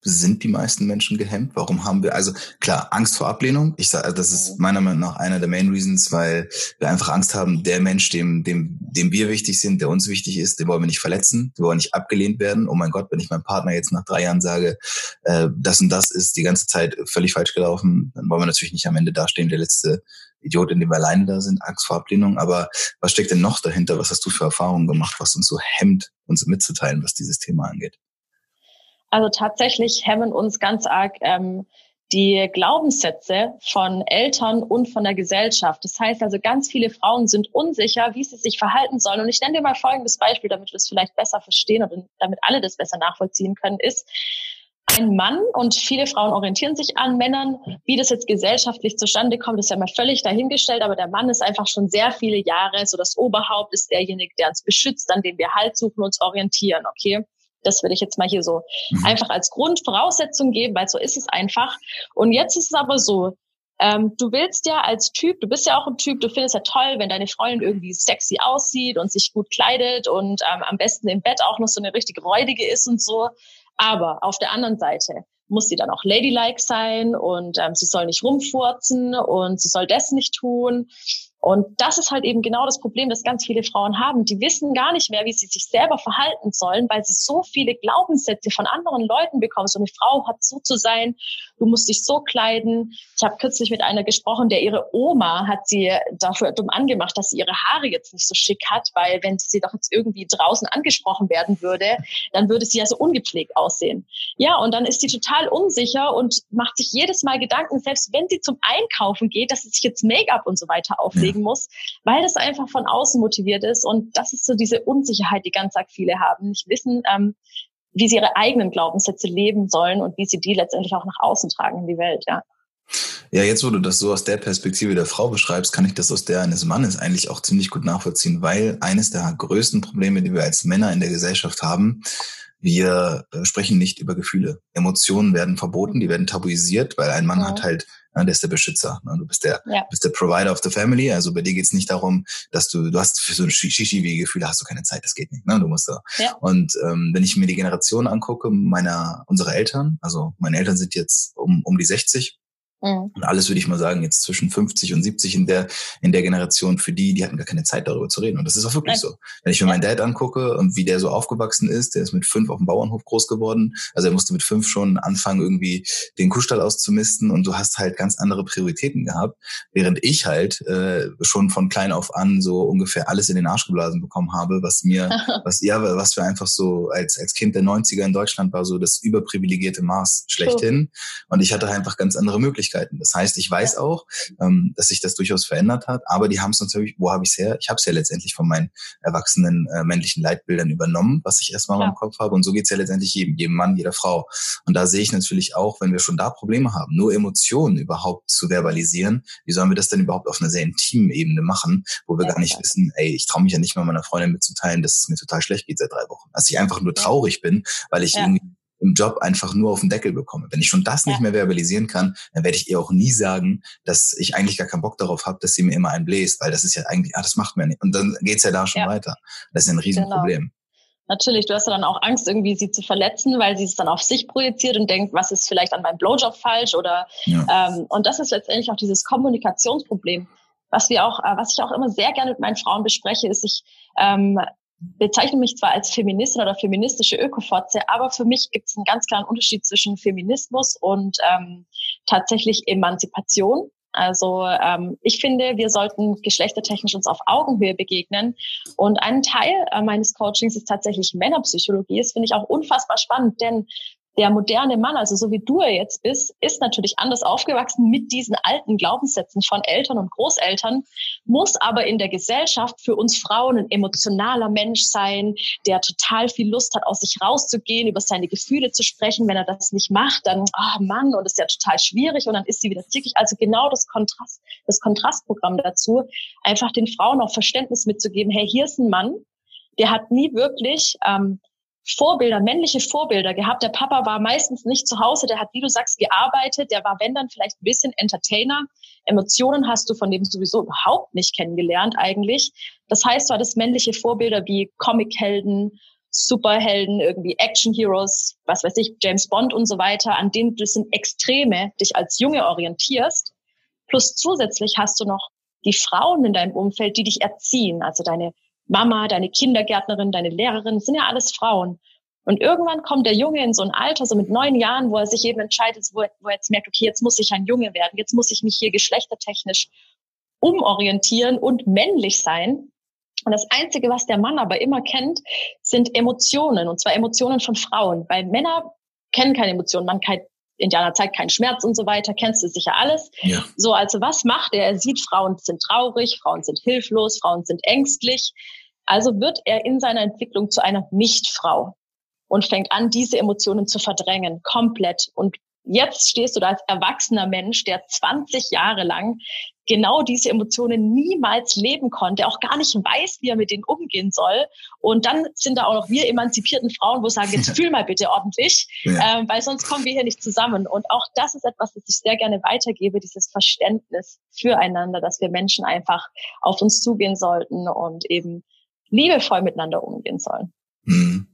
Speaker 1: sind die meisten Menschen gehemmt? Warum haben wir, also klar, Angst vor Ablehnung. Ich sage, das ist meiner Meinung nach einer der Main Reasons, weil wir einfach Angst haben, der Mensch, dem, dem, dem wir wichtig sind, der uns wichtig ist, den wollen wir nicht verletzen, wir wollen nicht abgelehnt werden. Oh mein Gott, wenn ich meinem Partner jetzt nach drei Jahren sage, äh, das und das ist die ganze Zeit völlig falsch gelaufen, dann wollen wir natürlich nicht am Ende dastehen, der letzte Idiot, in dem wir alleine da sind, Angst vor Ablehnung. Aber was steckt denn noch dahinter? Was hast du für Erfahrungen gemacht, was uns so hemmt, uns mitzuteilen, was dieses Thema angeht?
Speaker 2: Also tatsächlich hemmen uns ganz arg ähm, die Glaubenssätze von Eltern und von der Gesellschaft. Das heißt also, ganz viele Frauen sind unsicher, wie sie sich verhalten sollen. Und ich nenne dir mal folgendes Beispiel, damit wir das vielleicht besser verstehen und damit alle das besser nachvollziehen können, ist, ein Mann und viele Frauen orientieren sich an Männern. Wie das jetzt gesellschaftlich zustande kommt, ist ja mal völlig dahingestellt. Aber der Mann ist einfach schon sehr viele Jahre so das Oberhaupt, ist derjenige, der uns beschützt, an dem wir Halt suchen, uns orientieren. Okay. Das würde ich jetzt mal hier so mhm. einfach als Grundvoraussetzung geben, weil so ist es einfach. Und jetzt ist es aber so, ähm, du willst ja als Typ, du bist ja auch ein Typ, du findest ja toll, wenn deine Freundin irgendwie sexy aussieht und sich gut kleidet und ähm, am besten im Bett auch noch so eine richtige Räudige ist und so. Aber auf der anderen Seite muss sie dann auch ladylike sein und ähm, sie soll nicht rumfurzen und sie soll das nicht tun. Und das ist halt eben genau das Problem, das ganz viele Frauen haben. Die wissen gar nicht mehr, wie sie sich selber verhalten sollen, weil sie so viele Glaubenssätze von anderen Leuten bekommen. So eine Frau hat so zu sein, du musst dich so kleiden. Ich habe kürzlich mit einer gesprochen, der ihre Oma hat sie dafür dumm angemacht, dass sie ihre Haare jetzt nicht so schick hat, weil wenn sie doch jetzt irgendwie draußen angesprochen werden würde, dann würde sie ja so ungepflegt aussehen. Ja, und dann ist sie total unsicher und macht sich jedes Mal Gedanken, selbst wenn sie zum Einkaufen geht, dass sie sich jetzt Make-up und so weiter auflegt legen muss, weil das einfach von außen motiviert ist. Und das ist so diese Unsicherheit, die ganz arg viele haben. Nicht wissen, ähm, wie sie ihre eigenen Glaubenssätze leben sollen und wie sie die letztendlich auch nach außen tragen in die Welt, ja.
Speaker 1: Ja, jetzt wo du das so aus der Perspektive der Frau beschreibst, kann ich das aus der eines Mannes eigentlich auch ziemlich gut nachvollziehen, weil eines der größten Probleme, die wir als Männer in der Gesellschaft haben, wir äh, sprechen nicht über Gefühle. Emotionen werden verboten, die werden tabuisiert, weil ein Mann ja. hat halt, na, der ist der Beschützer. Ne? Du bist der, ja. bist der Provider of the family. Also bei dir geht's nicht darum, dass du, du hast für so ein Shishi-Gefühl, hast du keine Zeit, das geht nicht. Ne? Du musst da. Ja. Und ähm, wenn ich mir die Generation angucke, meiner, unserer Eltern, also meine Eltern sind jetzt um, um die 60, Mhm. Und alles würde ich mal sagen, jetzt zwischen 50 und 70 in der, in der Generation, für die, die hatten gar keine Zeit darüber zu reden. Und das ist auch wirklich Nein. so. Wenn ich mir meinen Dad angucke und wie der so aufgewachsen ist, der ist mit fünf auf dem Bauernhof groß geworden. Also er musste mit fünf schon anfangen, irgendwie den Kuhstall auszumisten und du hast halt ganz andere Prioritäten gehabt. Während ich halt äh, schon von klein auf an so ungefähr alles in den Arsch geblasen bekommen habe, was mir, [LAUGHS] was, ja, was für einfach so als, als Kind der 90er in Deutschland war so das überprivilegierte Maß schlechthin. Und ich hatte einfach ganz andere Möglichkeiten. Möglichkeiten. Das heißt, ich weiß auch, ähm, dass sich das durchaus verändert hat, aber die haben es natürlich, wo habe ich es her? Ich habe es ja letztendlich von meinen erwachsenen äh, männlichen Leitbildern übernommen, was ich erstmal ja. im Kopf habe. Und so geht es ja letztendlich jedem, jedem Mann, jeder Frau. Und da sehe ich natürlich auch, wenn wir schon da Probleme haben, nur Emotionen überhaupt zu verbalisieren, wie sollen wir das denn überhaupt auf einer sehr intimen Ebene machen, wo wir ja, gar nicht ja. wissen, ey, ich traue mich ja nicht mal meiner Freundin mitzuteilen, dass es mir total schlecht geht seit drei Wochen. Dass ich einfach nur traurig bin, weil ich irgendwie im Job einfach nur auf den Deckel bekomme. Wenn ich schon das nicht ja. mehr verbalisieren kann, dann werde ich ihr auch nie sagen, dass ich eigentlich gar keinen Bock darauf habe, dass sie mir immer einen bläst, weil das ist ja eigentlich, ah, das macht mir nicht. Und dann geht's ja da schon ja. weiter. Das ist ein Riesenproblem. Genau.
Speaker 2: Natürlich, du hast ja dann auch Angst, irgendwie sie zu verletzen, weil sie es dann auf sich projiziert und denkt, was ist vielleicht an meinem Blowjob falsch oder ja. ähm, und das ist letztendlich auch dieses Kommunikationsproblem. Was wir auch, äh, was ich auch immer sehr gerne mit meinen Frauen bespreche, ist, ich ähm, bezeichne mich zwar als Feministin oder feministische Ökofotze, aber für mich gibt es einen ganz klaren Unterschied zwischen Feminismus und ähm, tatsächlich Emanzipation. Also ähm, ich finde, wir sollten geschlechtertechnisch uns auf Augenhöhe begegnen. Und ein Teil äh, meines Coachings ist tatsächlich Männerpsychologie. Das finde ich auch unfassbar spannend, denn der moderne Mann, also so wie du er jetzt bist, ist natürlich anders aufgewachsen mit diesen alten Glaubenssätzen von Eltern und Großeltern, muss aber in der Gesellschaft für uns Frauen ein emotionaler Mensch sein, der total viel Lust hat, aus sich rauszugehen, über seine Gefühle zu sprechen. Wenn er das nicht macht, dann, ah oh Mann, und ist ja total schwierig und dann ist sie wieder zickig. Also genau das Kontrast, das Kontrastprogramm dazu, einfach den Frauen auch Verständnis mitzugeben, hey, hier ist ein Mann, der hat nie wirklich ähm, Vorbilder, männliche Vorbilder gehabt. Der Papa war meistens nicht zu Hause, der hat, wie du sagst, gearbeitet, der war, wenn dann, vielleicht ein bisschen Entertainer. Emotionen hast du von dem sowieso überhaupt nicht kennengelernt eigentlich. Das heißt, du hattest männliche Vorbilder wie Comichelden, Superhelden, irgendwie Action Heroes, was weiß ich, James Bond und so weiter, an denen du sind Extreme dich als Junge orientierst. Plus zusätzlich hast du noch die Frauen in deinem Umfeld, die dich erziehen, also deine Mama, deine Kindergärtnerin, deine Lehrerin, sind ja alles Frauen. Und irgendwann kommt der Junge in so ein Alter, so mit neun Jahren, wo er sich eben entscheidet, wo er, wo er jetzt merkt, okay, jetzt muss ich ein Junge werden, jetzt muss ich mich hier geschlechtertechnisch umorientieren und männlich sein. Und das Einzige, was der Mann aber immer kennt, sind Emotionen, und zwar Emotionen von Frauen. Weil Männer kennen keine Emotionen. Man kann Indianer zeigt keinen Schmerz und so weiter, kennst du sicher alles. Ja. So, also was macht er? Er sieht, Frauen sind traurig, Frauen sind hilflos, Frauen sind ängstlich. Also wird er in seiner Entwicklung zu einer Nichtfrau und fängt an, diese Emotionen zu verdrängen, komplett. Und jetzt stehst du da als erwachsener Mensch, der 20 Jahre lang genau diese Emotionen niemals leben konnte, auch gar nicht weiß, wie er mit denen umgehen soll. Und dann sind da auch noch wir emanzipierten Frauen, wo sagen, jetzt [LAUGHS] fühl mal bitte ordentlich, ja. ähm, weil sonst kommen wir hier nicht zusammen. Und auch das ist etwas, das ich sehr gerne weitergebe, dieses Verständnis füreinander, dass wir Menschen einfach auf uns zugehen sollten und eben liebevoll miteinander umgehen sollen. Mhm.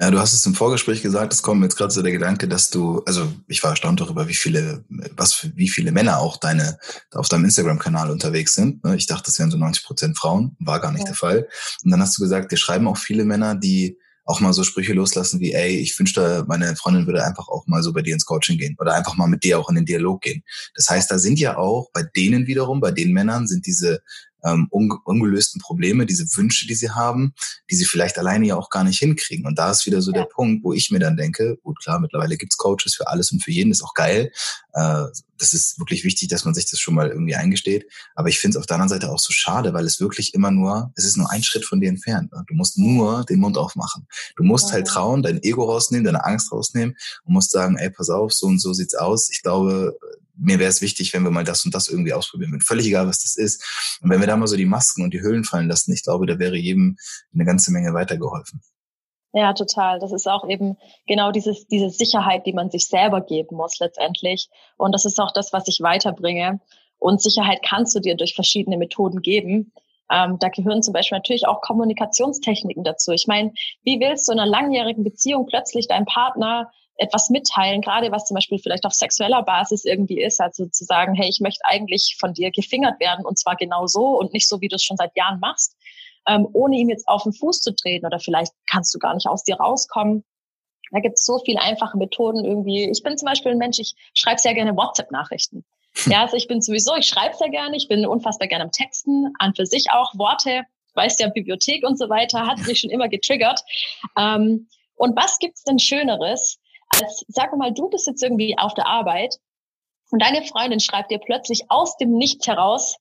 Speaker 1: Ja, du hast es im Vorgespräch gesagt, es kommt jetzt gerade so der Gedanke, dass du, also ich war erstaunt darüber, wie viele, was wie viele Männer auch deine, auf deinem Instagram-Kanal unterwegs sind. Ne? Ich dachte, das wären so 90 Prozent Frauen, war gar nicht ja. der Fall. Und dann hast du gesagt, dir schreiben auch viele Männer, die auch mal so Sprüche loslassen wie, ey, ich wünschte, meine Freundin würde einfach auch mal so bei dir ins Coaching gehen oder einfach mal mit dir auch in den Dialog gehen. Das heißt, da sind ja auch bei denen wiederum, bei den Männern sind diese ähm, ungelösten Probleme, diese Wünsche, die sie haben, die sie vielleicht alleine ja auch gar nicht hinkriegen. Und da ist wieder so ja. der Punkt, wo ich mir dann denke, gut klar, mittlerweile gibt's Coaches für alles und für jeden, ist auch geil. Äh, das ist wirklich wichtig, dass man sich das schon mal irgendwie eingesteht. Aber ich finde es auf der anderen Seite auch so schade, weil es wirklich immer nur, es ist nur ein Schritt von dir entfernt. Ne? Du musst nur den Mund aufmachen. Du musst ja. halt trauen, dein Ego rausnehmen, deine Angst rausnehmen und musst sagen, ey, pass auf, so und so sieht's aus. Ich glaube, mir wäre es wichtig, wenn wir mal das und das irgendwie ausprobieren würden. Völlig egal, was das ist. Und wenn wir da mal so die Masken und die Hüllen fallen lassen, ich glaube, da wäre jedem eine ganze Menge weitergeholfen.
Speaker 2: Ja, total. Das ist auch eben genau dieses, diese Sicherheit, die man sich selber geben muss letztendlich. Und das ist auch das, was ich weiterbringe. Und Sicherheit kannst du dir durch verschiedene Methoden geben. Ähm, da gehören zum Beispiel natürlich auch Kommunikationstechniken dazu. Ich meine, wie willst du in einer langjährigen Beziehung plötzlich deinem Partner etwas mitteilen, gerade was zum Beispiel vielleicht auf sexueller Basis irgendwie ist, also zu sagen, hey, ich möchte eigentlich von dir gefingert werden und zwar genau so und nicht so, wie du es schon seit Jahren machst, ähm, ohne ihm jetzt auf den Fuß zu treten oder vielleicht kannst du gar nicht aus dir rauskommen. Da gibt es so viele einfache Methoden irgendwie. Ich bin zum Beispiel ein Mensch, ich schreibe sehr gerne WhatsApp-Nachrichten. Ja, also ich bin sowieso, ich schreibe sehr gerne, ich bin unfassbar gerne am Texten, an für sich auch Worte, weißt ja, Bibliothek und so weiter, hat mich schon immer getriggert. Ähm, und was gibt's denn Schöneres, als, sag mal, du bist jetzt irgendwie auf der Arbeit und deine Freundin schreibt dir plötzlich aus dem Nichts heraus,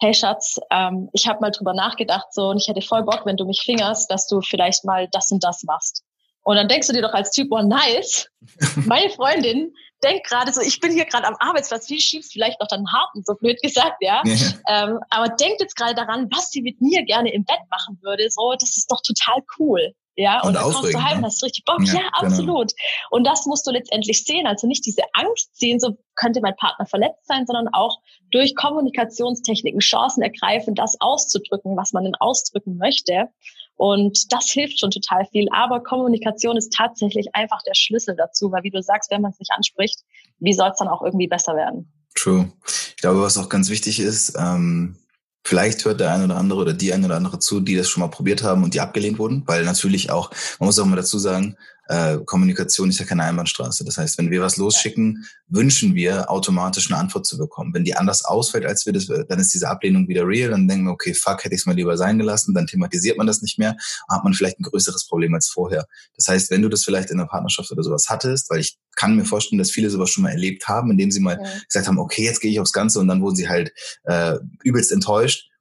Speaker 2: hey Schatz, ähm, ich habe mal drüber nachgedacht so und ich hätte voll Bock, wenn du mich fingerst, dass du vielleicht mal das und das machst. Und dann denkst du dir doch als Typ, oh nice, [LAUGHS] meine Freundin denkt gerade so, ich bin hier gerade am Arbeitsplatz, wie schiebst vielleicht noch deinen Harten, so blöd gesagt, ja. ja. Ähm, aber denkt jetzt gerade daran, was sie mit mir gerne im Bett machen würde. So, das ist doch total cool. Ja, und, und dann kommst du heim und hast richtig Bock. Ja, ja genau. absolut. Genau. Und das musst du letztendlich sehen. Also nicht diese Angst sehen, so könnte mein Partner verletzt sein, sondern auch durch Kommunikationstechniken Chancen ergreifen, das auszudrücken, was man denn ausdrücken möchte. Und das hilft schon total viel. Aber Kommunikation ist tatsächlich einfach der Schlüssel dazu, weil wie du sagst, wenn man es nicht anspricht, wie soll es dann auch irgendwie besser werden?
Speaker 1: True. Ich glaube, was auch ganz wichtig ist, ähm, Vielleicht hört der eine oder andere oder die eine oder andere zu, die das schon mal probiert haben und die abgelehnt wurden, weil natürlich auch, man muss auch mal dazu sagen, äh, Kommunikation ist ja keine Einbahnstraße. Das heißt, wenn wir was losschicken, wünschen wir automatisch eine Antwort zu bekommen. Wenn die anders ausfällt, als wir das, dann ist diese Ablehnung wieder real. Dann denken wir, okay, fuck, hätte ich es mal lieber sein gelassen. Dann thematisiert man das nicht mehr. Hat man vielleicht ein größeres Problem als vorher. Das heißt, wenn du das vielleicht in einer Partnerschaft oder sowas hattest, weil ich kann mir vorstellen, dass viele sowas schon mal erlebt haben, indem sie mal ja. gesagt haben, okay, jetzt gehe ich aufs Ganze und dann wurden sie halt äh, übelst enttäuscht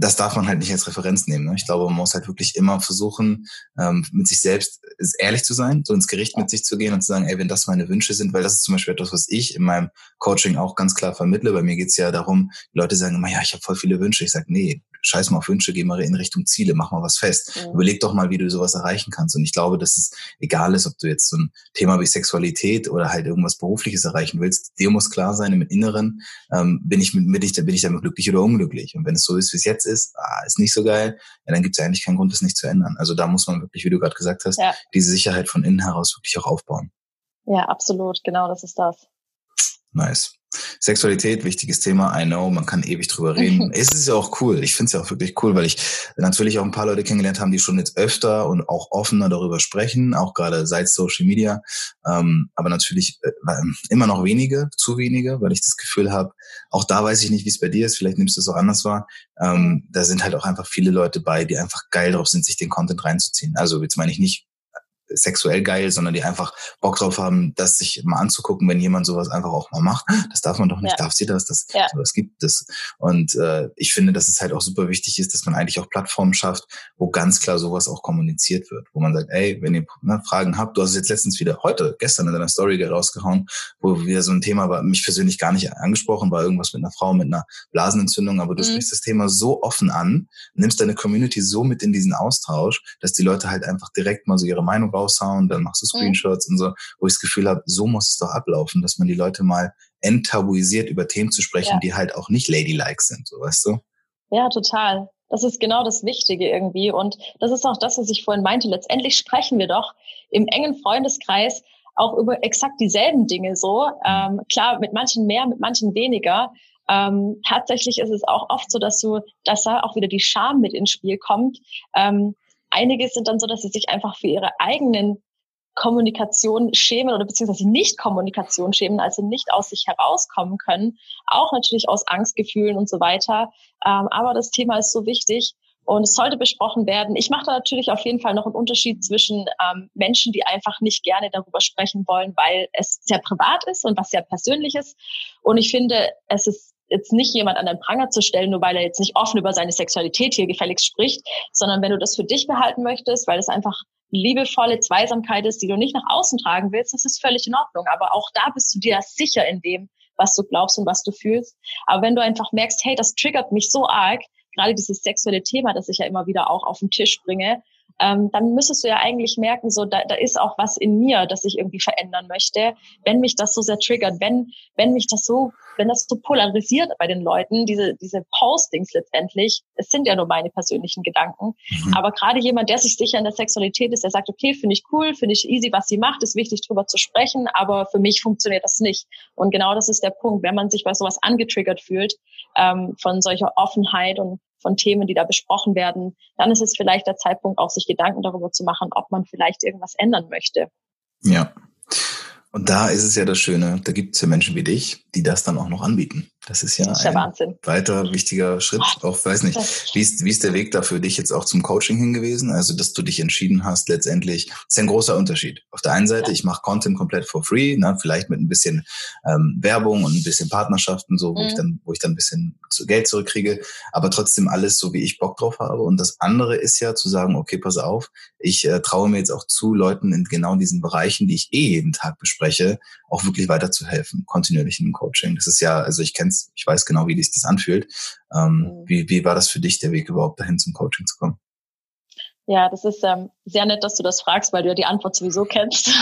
Speaker 1: das darf man halt nicht als Referenz nehmen. Ne? Ich glaube, man muss halt wirklich immer versuchen, ähm, mit sich selbst ehrlich zu sein, so ins Gericht mit sich zu gehen und zu sagen, ey, wenn das meine Wünsche sind, weil das ist zum Beispiel etwas, was ich in meinem Coaching auch ganz klar vermittle. Bei mir geht's ja darum, die Leute sagen immer, ja, ich habe voll viele Wünsche. Ich sage, nee, scheiß mal auf Wünsche, geh mal in Richtung Ziele, mach mal was fest. Mhm. Überleg doch mal, wie du sowas erreichen kannst. Und ich glaube, dass es egal ist, ob du jetzt so ein Thema wie Sexualität oder halt irgendwas Berufliches erreichen willst. Dir muss klar sein, im Inneren ähm, bin ich mit, bin ich, bin ich damit glücklich oder unglücklich. Und wenn es so ist, wie es jetzt ist, ah, ist nicht so geil, ja, dann gibt es eigentlich keinen Grund, das nicht zu ändern. Also da muss man wirklich, wie du gerade gesagt hast, ja. diese Sicherheit von innen heraus wirklich auch aufbauen.
Speaker 2: Ja, absolut. Genau, das ist das.
Speaker 1: Nice. Sexualität, wichtiges Thema, I know, man kann ewig drüber reden. [LAUGHS] es ist ja auch cool. Ich finde es ja auch wirklich cool, weil ich natürlich auch ein paar Leute kennengelernt habe, die schon jetzt öfter und auch offener darüber sprechen, auch gerade seit Social Media. Ähm, aber natürlich äh, immer noch wenige, zu wenige, weil ich das Gefühl habe, auch da weiß ich nicht, wie es bei dir ist, vielleicht nimmst du es auch anders wahr. Ähm, da sind halt auch einfach viele Leute bei, die einfach geil drauf sind, sich den Content reinzuziehen. Also jetzt meine ich nicht sexuell geil, sondern die einfach Bock drauf haben, das sich mal anzugucken, wenn jemand sowas einfach auch mal macht. Das darf man doch nicht, ja. darf sie das? Das, ja. das gibt es. Und äh, ich finde, dass es halt auch super wichtig ist, dass man eigentlich auch Plattformen schafft, wo ganz klar sowas auch kommuniziert wird, wo man sagt, ey, wenn ihr ne, Fragen habt, du hast es jetzt letztens wieder heute, gestern in deiner Story rausgehauen, wo wieder so ein Thema war, mich persönlich gar nicht angesprochen war, irgendwas mit einer Frau mit einer Blasenentzündung, aber du mhm. sprichst das Thema so offen an, nimmst deine Community so mit in diesen Austausch, dass die Leute halt einfach direkt mal so ihre Meinung raushauen, dann machst du mhm. Screenshots mhm. und so, wo ich das Gefühl habe, so muss es doch ablaufen, dass man die Leute mal enttabuisiert über Themen zu sprechen, ja. die halt auch nicht ladylike sind, so weißt du?
Speaker 2: Ja, total. Das ist genau das Wichtige irgendwie. Und das ist auch das, was ich vorhin meinte. Letztendlich sprechen wir doch im engen Freundeskreis auch über exakt dieselben Dinge so. Ähm, klar, mit manchen mehr, mit manchen weniger. Ähm, tatsächlich ist es auch oft so, dass du, dass da auch wieder die Scham mit ins Spiel kommt. Ähm, einige sind dann so, dass sie sich einfach für ihre eigenen Kommunikation schämen oder beziehungsweise nicht Kommunikation schämen, also nicht aus sich herauskommen können, auch natürlich aus Angstgefühlen und so weiter. Ähm, aber das Thema ist so wichtig und es sollte besprochen werden. Ich mache da natürlich auf jeden Fall noch einen Unterschied zwischen ähm, Menschen, die einfach nicht gerne darüber sprechen wollen, weil es sehr privat ist und was sehr persönlich ist. Und ich finde, es ist jetzt nicht jemand an den Pranger zu stellen, nur weil er jetzt nicht offen über seine Sexualität hier gefälligst spricht, sondern wenn du das für dich behalten möchtest, weil es einfach liebevolle Zweisamkeit ist, die du nicht nach außen tragen willst, das ist völlig in Ordnung. Aber auch da bist du dir sicher in dem, was du glaubst und was du fühlst. Aber wenn du einfach merkst, hey, das triggert mich so arg, gerade dieses sexuelle Thema, das ich ja immer wieder auch auf den Tisch bringe, ähm, dann müsstest du ja eigentlich merken, so da, da ist auch was in mir, das ich irgendwie verändern möchte, wenn mich das so sehr triggert, wenn wenn mich das so, wenn das so polarisiert bei den Leuten, diese diese Postings letztendlich, es sind ja nur meine persönlichen Gedanken, mhm. aber gerade jemand, der sich sicher in der Sexualität ist, der sagt, okay, finde ich cool, finde ich easy, was sie macht, ist wichtig drüber zu sprechen, aber für mich funktioniert das nicht. Und genau das ist der Punkt, wenn man sich bei sowas angetriggert fühlt ähm, von solcher Offenheit und von Themen, die da besprochen werden, dann ist es vielleicht der Zeitpunkt, auch sich Gedanken darüber zu machen, ob man vielleicht irgendwas ändern möchte.
Speaker 1: Ja. Und da ist es ja das Schöne, da gibt es ja Menschen wie dich, die das dann auch noch anbieten. Das ist ja das ist ein Wahnsinn. weiter wichtiger Schritt. Auch weiß nicht, wie ist, wie ist der Weg da für dich jetzt auch zum Coaching hingewiesen? Also, dass du dich entschieden hast, letztendlich, das ist ein großer Unterschied. Auf der einen Seite, ja. ich mache Content komplett for free, ne, vielleicht mit ein bisschen ähm, Werbung und ein bisschen Partnerschaften, so, wo mhm. ich dann, wo ich dann ein bisschen Geld zurückkriege, aber trotzdem alles so, wie ich Bock drauf habe. Und das andere ist ja zu sagen, okay, pass auf, ich äh, traue mir jetzt auch zu, Leuten in genau diesen Bereichen, die ich eh jeden Tag bespreche, auch wirklich weiterzuhelfen, kontinuierlich im Coaching. Das ist ja, also ich kenne es, ich weiß genau, wie sich das anfühlt. Ähm, mhm. wie, wie war das für dich, der Weg überhaupt dahin zum Coaching zu kommen?
Speaker 2: Ja, das ist ähm, sehr nett, dass du das fragst, weil du ja die Antwort sowieso kennst.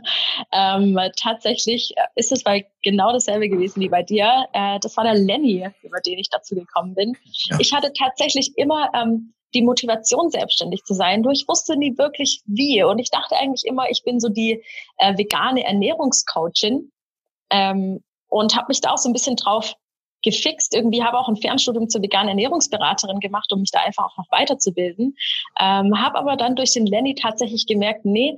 Speaker 2: [LAUGHS] ähm, tatsächlich ist es bei genau dasselbe gewesen wie bei dir. Äh, das war der Lenny, über den ich dazu gekommen bin. Ja. Ich hatte tatsächlich immer ähm, die Motivation, selbstständig zu sein. Nur ich wusste nie wirklich wie. Und ich dachte eigentlich immer, ich bin so die äh, vegane Ernährungscoachin ähm, und habe mich da auch so ein bisschen drauf gefixt. Irgendwie habe auch ein Fernstudium zur veganen Ernährungsberaterin gemacht, um mich da einfach auch noch weiterzubilden. Ähm, habe aber dann durch den Lenny tatsächlich gemerkt, nee,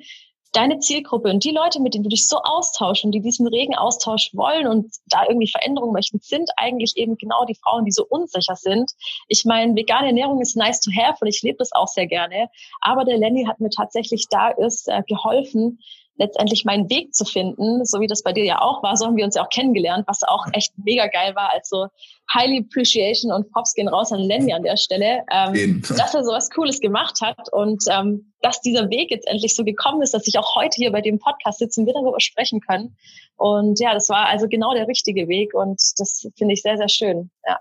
Speaker 2: deine Zielgruppe und die Leute, mit denen du dich so austauschst und die diesen regen Austausch wollen und da irgendwie Veränderungen möchten, sind eigentlich eben genau die Frauen, die so unsicher sind. Ich meine, vegane Ernährung ist nice to have und ich lebe das auch sehr gerne. Aber der Lenny hat mir tatsächlich da ist äh, geholfen, letztendlich meinen Weg zu finden, so wie das bei dir ja auch war, so haben wir uns ja auch kennengelernt, was auch echt mega geil war. Also highly appreciation und Props gehen raus an Lenny an der Stelle, ähm, dass er so was Cooles gemacht hat und ähm, dass dieser Weg jetzt endlich so gekommen ist, dass ich auch heute hier bei dem Podcast sitzen wir darüber sprechen können. Und ja, das war also genau der richtige Weg und das finde ich sehr, sehr schön. Ja.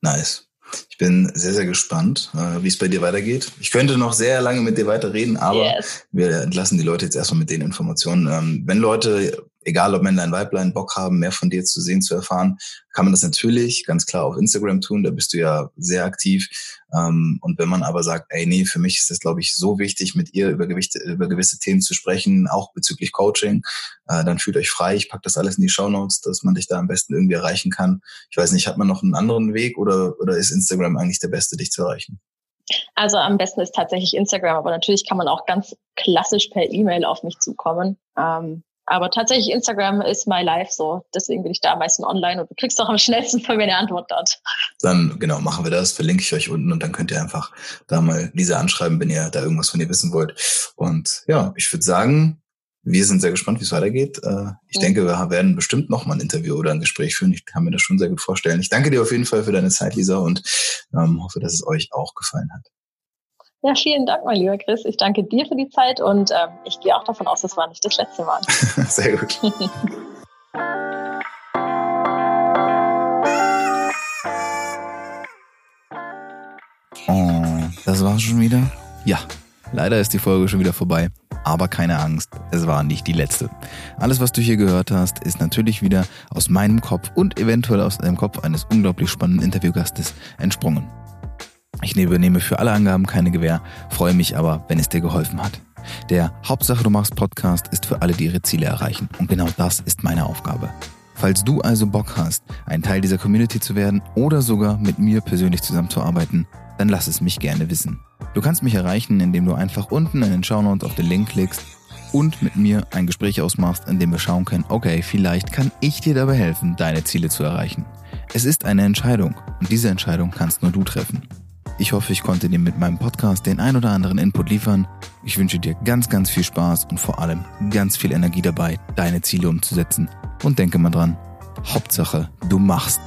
Speaker 1: Nice. Ich bin sehr, sehr gespannt, äh, wie es bei dir weitergeht. Ich könnte noch sehr lange mit dir weiterreden, aber yes. wir entlassen die Leute jetzt erstmal mit den Informationen. Ähm, wenn Leute egal ob Männlein, Weiblein, Bock haben, mehr von dir zu sehen, zu erfahren, kann man das natürlich ganz klar auf Instagram tun. Da bist du ja sehr aktiv. Ähm, und wenn man aber sagt, ey, nee, für mich ist das, glaube ich, so wichtig, mit ihr über, Gewichte, über gewisse Themen zu sprechen, auch bezüglich Coaching, äh, dann fühlt euch frei. Ich pack das alles in die Show Notes, dass man dich da am besten irgendwie erreichen kann. Ich weiß nicht, hat man noch einen anderen Weg oder, oder ist Instagram eigentlich der beste, dich zu erreichen?
Speaker 2: Also am besten ist tatsächlich Instagram, aber natürlich kann man auch ganz klassisch per E-Mail auf mich zukommen. Ähm, aber tatsächlich Instagram ist my life so. Deswegen bin ich da am meisten online und du kriegst auch am schnellsten von mir eine Antwort dort.
Speaker 1: Dann genau, machen wir das, verlinke ich euch unten und dann könnt ihr einfach da mal Lisa anschreiben, wenn ihr da irgendwas von ihr wissen wollt. Und ja, ich würde sagen, wir sind sehr gespannt, wie es weitergeht. Äh, ich mhm. denke, wir werden bestimmt noch mal ein Interview oder ein Gespräch führen. Ich kann mir das schon sehr gut vorstellen. Ich danke dir auf jeden Fall für deine Zeit, Lisa, und ähm, hoffe, dass es euch auch gefallen hat.
Speaker 2: Ja, vielen Dank, mein lieber Chris. Ich danke dir für die Zeit und ähm, ich gehe auch davon aus, das war nicht das letzte Mal. [LAUGHS]
Speaker 1: Sehr gut. oh, das war's schon wieder? Ja, leider ist die Folge schon wieder vorbei. Aber keine Angst, es war nicht die letzte. Alles, was du hier gehört hast, ist natürlich wieder aus meinem Kopf und eventuell aus dem Kopf eines unglaublich spannenden Interviewgastes entsprungen. Ich übernehme für alle Angaben keine Gewähr, freue mich aber, wenn es dir geholfen hat. Der Hauptsache du machst Podcast ist für alle, die ihre Ziele erreichen. Und genau das ist meine Aufgabe. Falls du also Bock hast, ein Teil dieser Community zu werden oder sogar mit mir persönlich zusammenzuarbeiten, dann lass es mich gerne wissen. Du kannst mich erreichen, indem du einfach unten in den Shownotes auf den Link klickst und mit mir ein Gespräch ausmachst, in dem wir schauen können, okay, vielleicht kann ich dir dabei helfen, deine Ziele zu erreichen. Es ist eine Entscheidung und diese Entscheidung kannst nur du treffen. Ich hoffe, ich konnte dir mit meinem Podcast den ein oder anderen Input liefern. Ich wünsche dir ganz, ganz viel Spaß und vor allem ganz viel Energie dabei, deine Ziele umzusetzen. Und denke mal dran, Hauptsache, du machst.